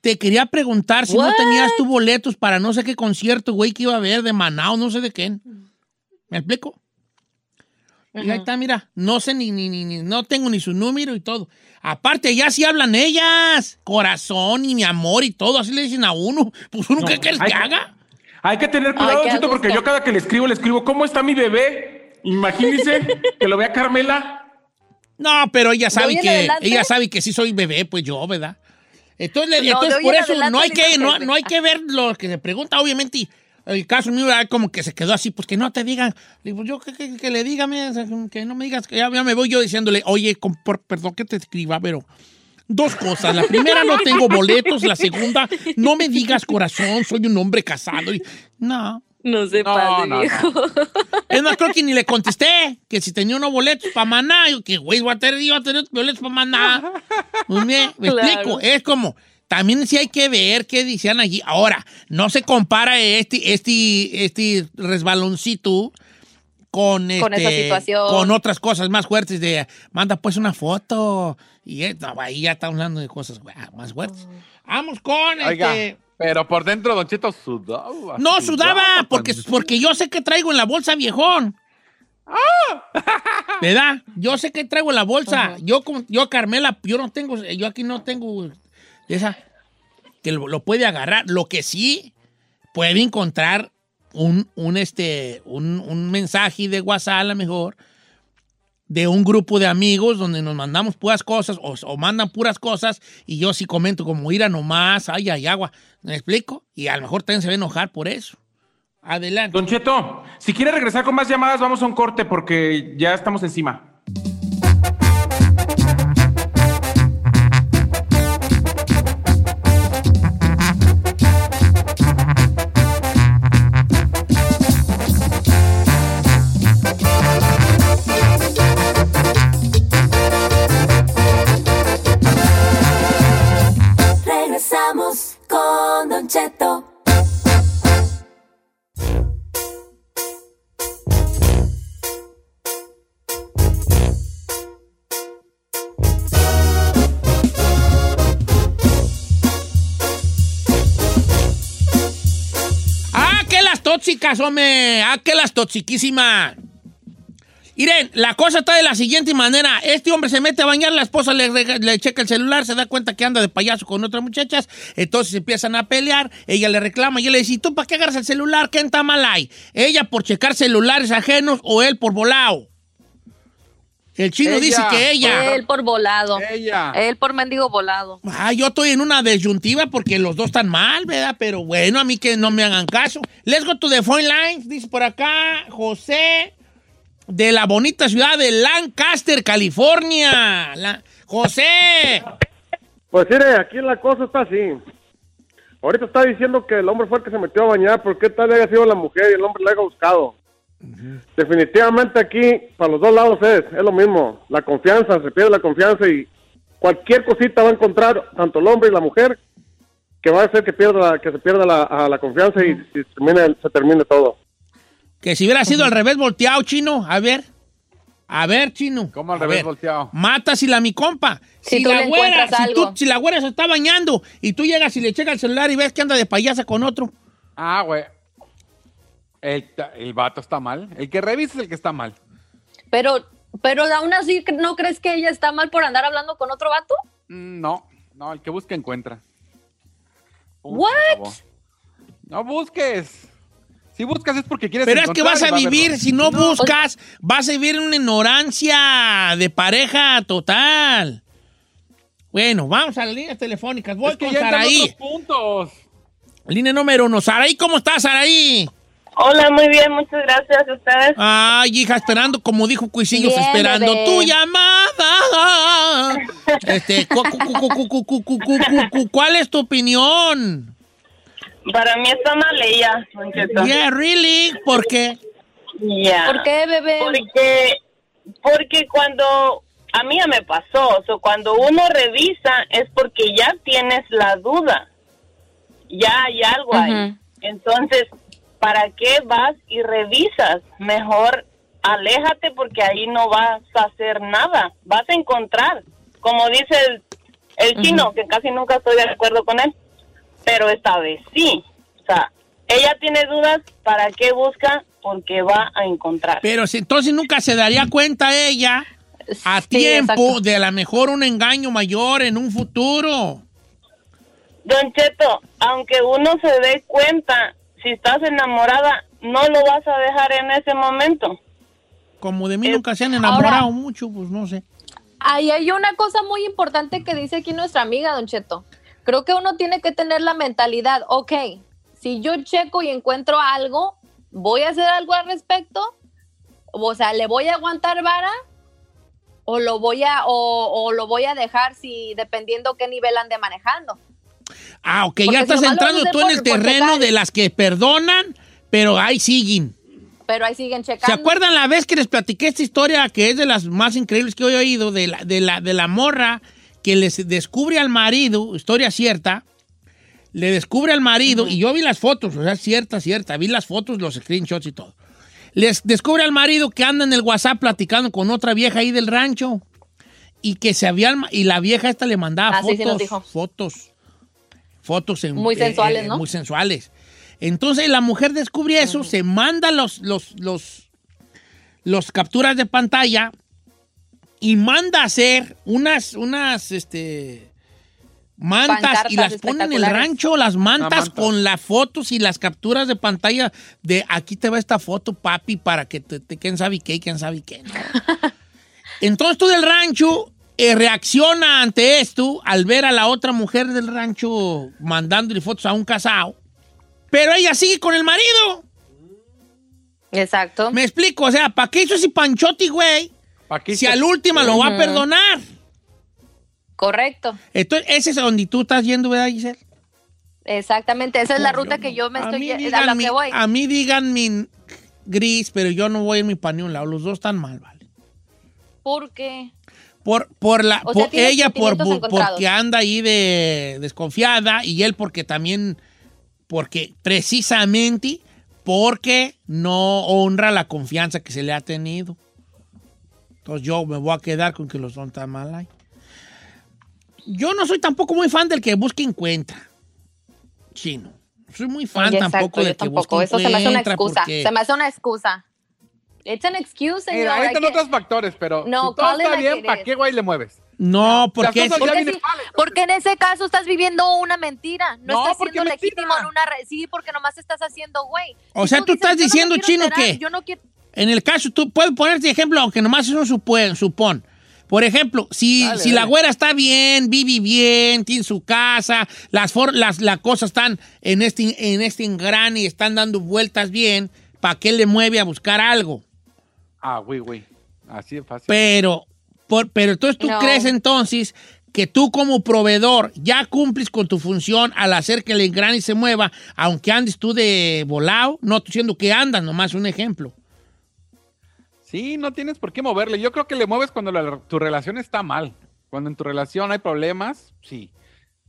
Te quería preguntar si no tenías tu boletos para no sé qué concierto, güey, que iba a haber de Manao, no sé de quién. ¿Me explico? Y ahí está, mira, no sé ni, ni, ni, ni- no tengo ni su número y todo. Aparte, ya sí hablan ellas, corazón y mi amor y todo, así le dicen a uno. Pues uno, ¿qué quieres que haga? Hay que tener cuidado, Ay, qué Cheto, porque yo cada que le escribo, le escribo, ¿cómo está mi bebé? Imagínese que lo vea Carmela. No, pero ella sabe que adelante? ella sabe que sí soy bebé, pues yo, ¿verdad? Entonces, le- No, entonces por eso adelante no hay que no, no hay que ver lo que se pregunta, obviamente. y El caso mío era como que se quedó así, pues que no te digan, digo, yo que, que- que le diga, mira, o sea, que no me digas, que ya, ya me voy yo diciéndole, oye, con- por- perdón que te escriba, pero dos cosas. La primera, no tengo boletos. La segunda, no me digas corazón, soy un hombre casado. Y, no. No se No, pase, no, no. viejo. Es más, creo que ni le contesté que si tenía unos boletos para Maná. Yo, que güey, voy a tener, iba a tener boletos para Maná. Muy bien, me Claro. explico. Es como, también sí hay que ver qué decían allí. Ahora, no se compara este, este, este resbaloncito con, Con este, esa situación. con otras cosas más fuertes de manda pues una foto y eh, no, ahí ya estamos hablando de cosas güey, más fuertes. Vamos con Oiga, este. pero por dentro Don Cheto sudaba. No sudaba porque, porque yo sé que traigo en la bolsa viejón. ¿Verdad? Yo sé que traigo en la bolsa. Yo, como- yo, Carmela, yo no tengo, yo aquí no tengo esa que lo, lo puede agarrar. Lo que sí puede encontrar un, un, este, un, un mensaje de WhatsApp a lo mejor de un grupo de amigos donde nos mandamos puras cosas o, o mandan puras cosas y yo sí comento como ir a nomás, ay, ay, agua. ¿Me explico? Y a lo mejor también se va a enojar por eso. Adelante. Don Cheto, si quiere regresar con más llamadas, vamos a un corte porque ya estamos encima. Tóxicas, hombre! ¡Ah, que las toxiquísimas! Miren, la cosa está de la siguiente manera. Este hombre se mete a bañar, la esposa le, checa el celular, se da cuenta que anda de payaso con otras muchachas, entonces empiezan a pelear, ella le reclama y él le dice, ¿y tú para qué agarras el celular? ¿Qué está mal ahí? ¿Ella por checar celulares ajenos o él por volado? El chino Ella. dice que ella. Él por volado. Ella. Él por mendigo volado. Ah, yo estoy en una disyuntiva porque los dos están mal, ¿verdad? Pero bueno, a mí que no me hagan caso. Let's go to the phone lines, dice por acá José de la bonita ciudad de Lancaster, California. La- José. Pues mire, aquí la cosa está así. Ahorita está diciendo que el hombre fue el que se metió a bañar, ¿por qué tal haya sido la mujer y el hombre la haya buscado? Definitivamente aquí, para los dos lados es, es lo mismo. La confianza, se pierde la confianza y cualquier cosita va a encontrar tanto el hombre y la mujer que va a hacer que pierda la- que se pierda la, a la confianza y, y termine, se termine todo. Que si hubiera sido al revés volteado, chino. A ver. A ver, chino. ¿Cómo al A revés ver. volteado? Matas y la mi compa. Si tú le güera, encuentras si, tú- si la güera se está bañando y tú llegas y le checas el celular y ves que anda de payasa con otro. Ah, güey. El, el vato está mal. El que revisa es el que está mal. Pero, pero aún así, ¿no crees que ella está mal por andar hablando con otro vato? Mm, No, no, el que busca encuentra. Punto, What? No busques. Si buscas es porque quieres Pero es que vas a va vivir, si no, buscas, vas a vivir en una ignorancia de pareja total. Bueno, vamos a las líneas telefónicas. Voy Es que con Saraí. otros puntos. Línea número uno. Saraí, ¿cómo estás, Saraí? Hola, muy bien, muchas gracias a ustedes. Ay, hija, esperando, como dijo Cuisillos, esperando tu llamada. Este, ¿cuál es tu opinión? Para mí está mal ella, really, ¿por qué? Yeah. ¿Por qué, bebé? Porque, porque cuando a mí ya me pasó, o sea, cuando uno revisa es porque ya tienes la duda, ya hay algo ahí. Entonces, ¿para qué vas y revisas? Mejor aléjate porque ahí no vas a hacer nada, vas a encontrar. Como dice el, El chino, que casi nunca estoy de acuerdo con él, pero esta vez sí. O sea, ella tiene dudas, ¿para qué busca? Porque va a encontrar. Pero si entonces nunca se daría cuenta ella a Sí, tiempo exacto. de a lo mejor un engaño mayor en un futuro. Don Cheto, aunque uno se dé cuenta, si estás enamorada, no lo vas a dejar en ese momento. Como de mí nunca se han enamorado mucho, pues no sé. Ahí hay una cosa muy importante que dice aquí nuestra amiga, Don Cheto. Creo que uno tiene que tener la mentalidad, ok, si yo checo y encuentro algo, voy a hacer algo al respecto, o sea, le voy a aguantar vara o lo voy a o, o lo voy a dejar si dependiendo qué nivel ande manejando. Ah, ok, Porque ya estás entrando tú en el terreno de las que perdonan, pero ahí siguen. Pero ahí siguen checando. ¿Se acuerdan la vez que les platiqué esta historia que es de las más increíbles que he oído de la, de la, de la morra que les descubre al marido, historia cierta, le descubre al marido, y yo vi las fotos, o sea, cierta, cierta, vi las fotos, los screenshots y todo. Les descubre al marido que anda en el WhatsApp platicando con otra vieja ahí del rancho y que se había y la vieja esta le mandaba Ah, sí, sí fotos, dijo. fotos, fotos en- Muy eh, sensuales, eh, ¿no? Muy sensuales. Entonces la mujer descubre eso, se manda los, los, los, los capturas de pantalla y manda a hacer unas, unas, este, mantas y las pone en el rancho, las mantas manta. con las fotos y las capturas de pantalla de aquí te va esta foto, papi, para que te, te- quién sabe qué, y quién sabe qué. ¿no? Entonces tú del rancho eh, reacciona ante esto al ver a la otra mujer del rancho mandándole fotos a un casado, pero ella sigue con el marido. Exacto. Me explico, o sea, ¿para qué hizo ese panchote, güey? Si al último lo va a perdonar. Correcto. Entonces, ese es donde tú estás yendo, ¿verdad, Giselle? Exactamente, esa es la ruta que yo me A estoy mí, a la que voy. a mí díganme gris, pero yo no voy en mi lado. Los dos están mal, ¿vale? ¿Por qué? Por, por la, O sea, por tienes ella por, porque anda ahí de desconfiada y él porque también, porque precisamente porque no honra la confianza que se le ha tenido. Entonces yo me voy a quedar con que los dos están mal ahí. Yo no soy tampoco muy fan del que busca encuentra. Chino. Soy muy fan exacto, tampoco yo del que tampoco. busca Eso se me hace una encuentra excusa. Se me hace una excusa. It's an excuse, señor. Mira, están que- otros factores, pero No, si todo está bien, ¿para qué güey le mueves? No, porque Porque, vienen sí, porque en ese caso estás viviendo una mentira. No, No, estás siendo mentira. legítimo en una re- Sí, porque nomás estás haciendo güey. O Si sea, tú dices, estás "Yo no diciendo, Chino, enterar, que- Yo no quiero. En el caso, tú puedes ponerte ejemplo, aunque nomás es un supón. Por ejemplo, si, Dale, si la güera está bien, vive bien, tiene su casa, las, for- las, las cosas están en este, en este engrane y están dando vueltas bien, ¿para qué le mueve a buscar algo? Ah, güey, güey. Así de fácil. Pero, por, pero entonces tú No. crees entonces que tú como proveedor ya cumples con tu función al hacer que el engrane se mueva, aunque andes tú de volado, no estoy diciendo que andas, nomás un ejemplo. Sí, no tienes por qué moverle. Yo creo que le mueves cuando la- tu relación está mal. Cuando en tu relación hay problemas, sí.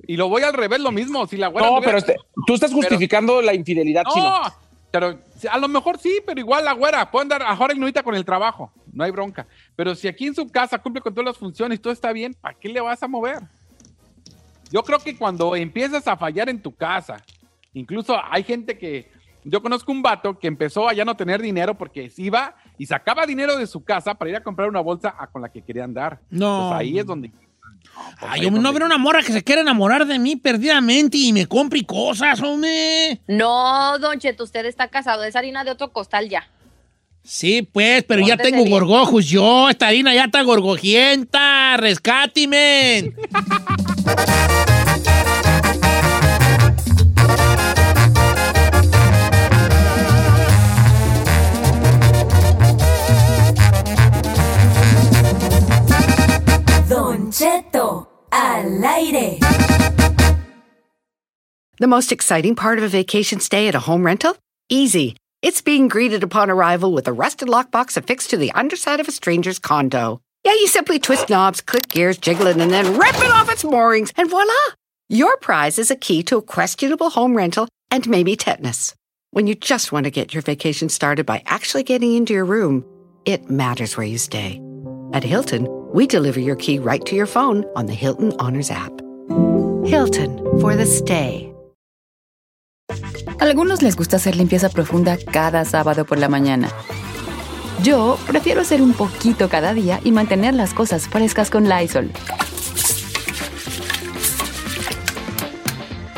Y lo voy al revés, lo mismo. Si la güera No, tuviera- pero este- tú estás justificando la infidelidad, No, chino. Pero a lo mejor sí, pero igual la güera puede andar ahora ignorita con el trabajo, no hay bronca. Pero si aquí en su casa cumple con todas las funciones y todo está bien, ¿para qué le vas a mover? Yo creo que cuando empiezas a fallar en tu casa, incluso hay gente que, yo conozco un vato que empezó a ya no tener dinero porque se iba y sacaba dinero de su casa para ir a comprar una bolsa a- con la que quería andar. No. Pues ahí es donde... Ay, yo no veo una morra que se quiera enamorar de mí perdidamente y me compre cosas, hombre. No, Don Cheto, usted está casado. Es harina de otro costal ya. Sí, pues, pero ya tengo bien. gorgojos yo. Esta harina ya está gorgojienta. Rescátime. Al aire. The most exciting part of a vacation stay at a home rental? Easy. It's being greeted upon arrival with a rusted lockbox affixed to the underside of a stranger's condo. Yeah, you simply twist knobs, click gears, jiggle it, and then rip it off its moorings, and voila! Your prize is a key to a questionable home rental and maybe tetanus. When you just want to get your vacation started by actually getting into your room, it matters where you stay. At Hilton, we deliver your key right to your phone on the Hilton Honors app. Hilton for the stay. Algunos les gusta hacer limpieza profunda cada sábado por la mañana. Yo prefiero hacer un poquito cada día y mantener las cosas frescas con Lysol.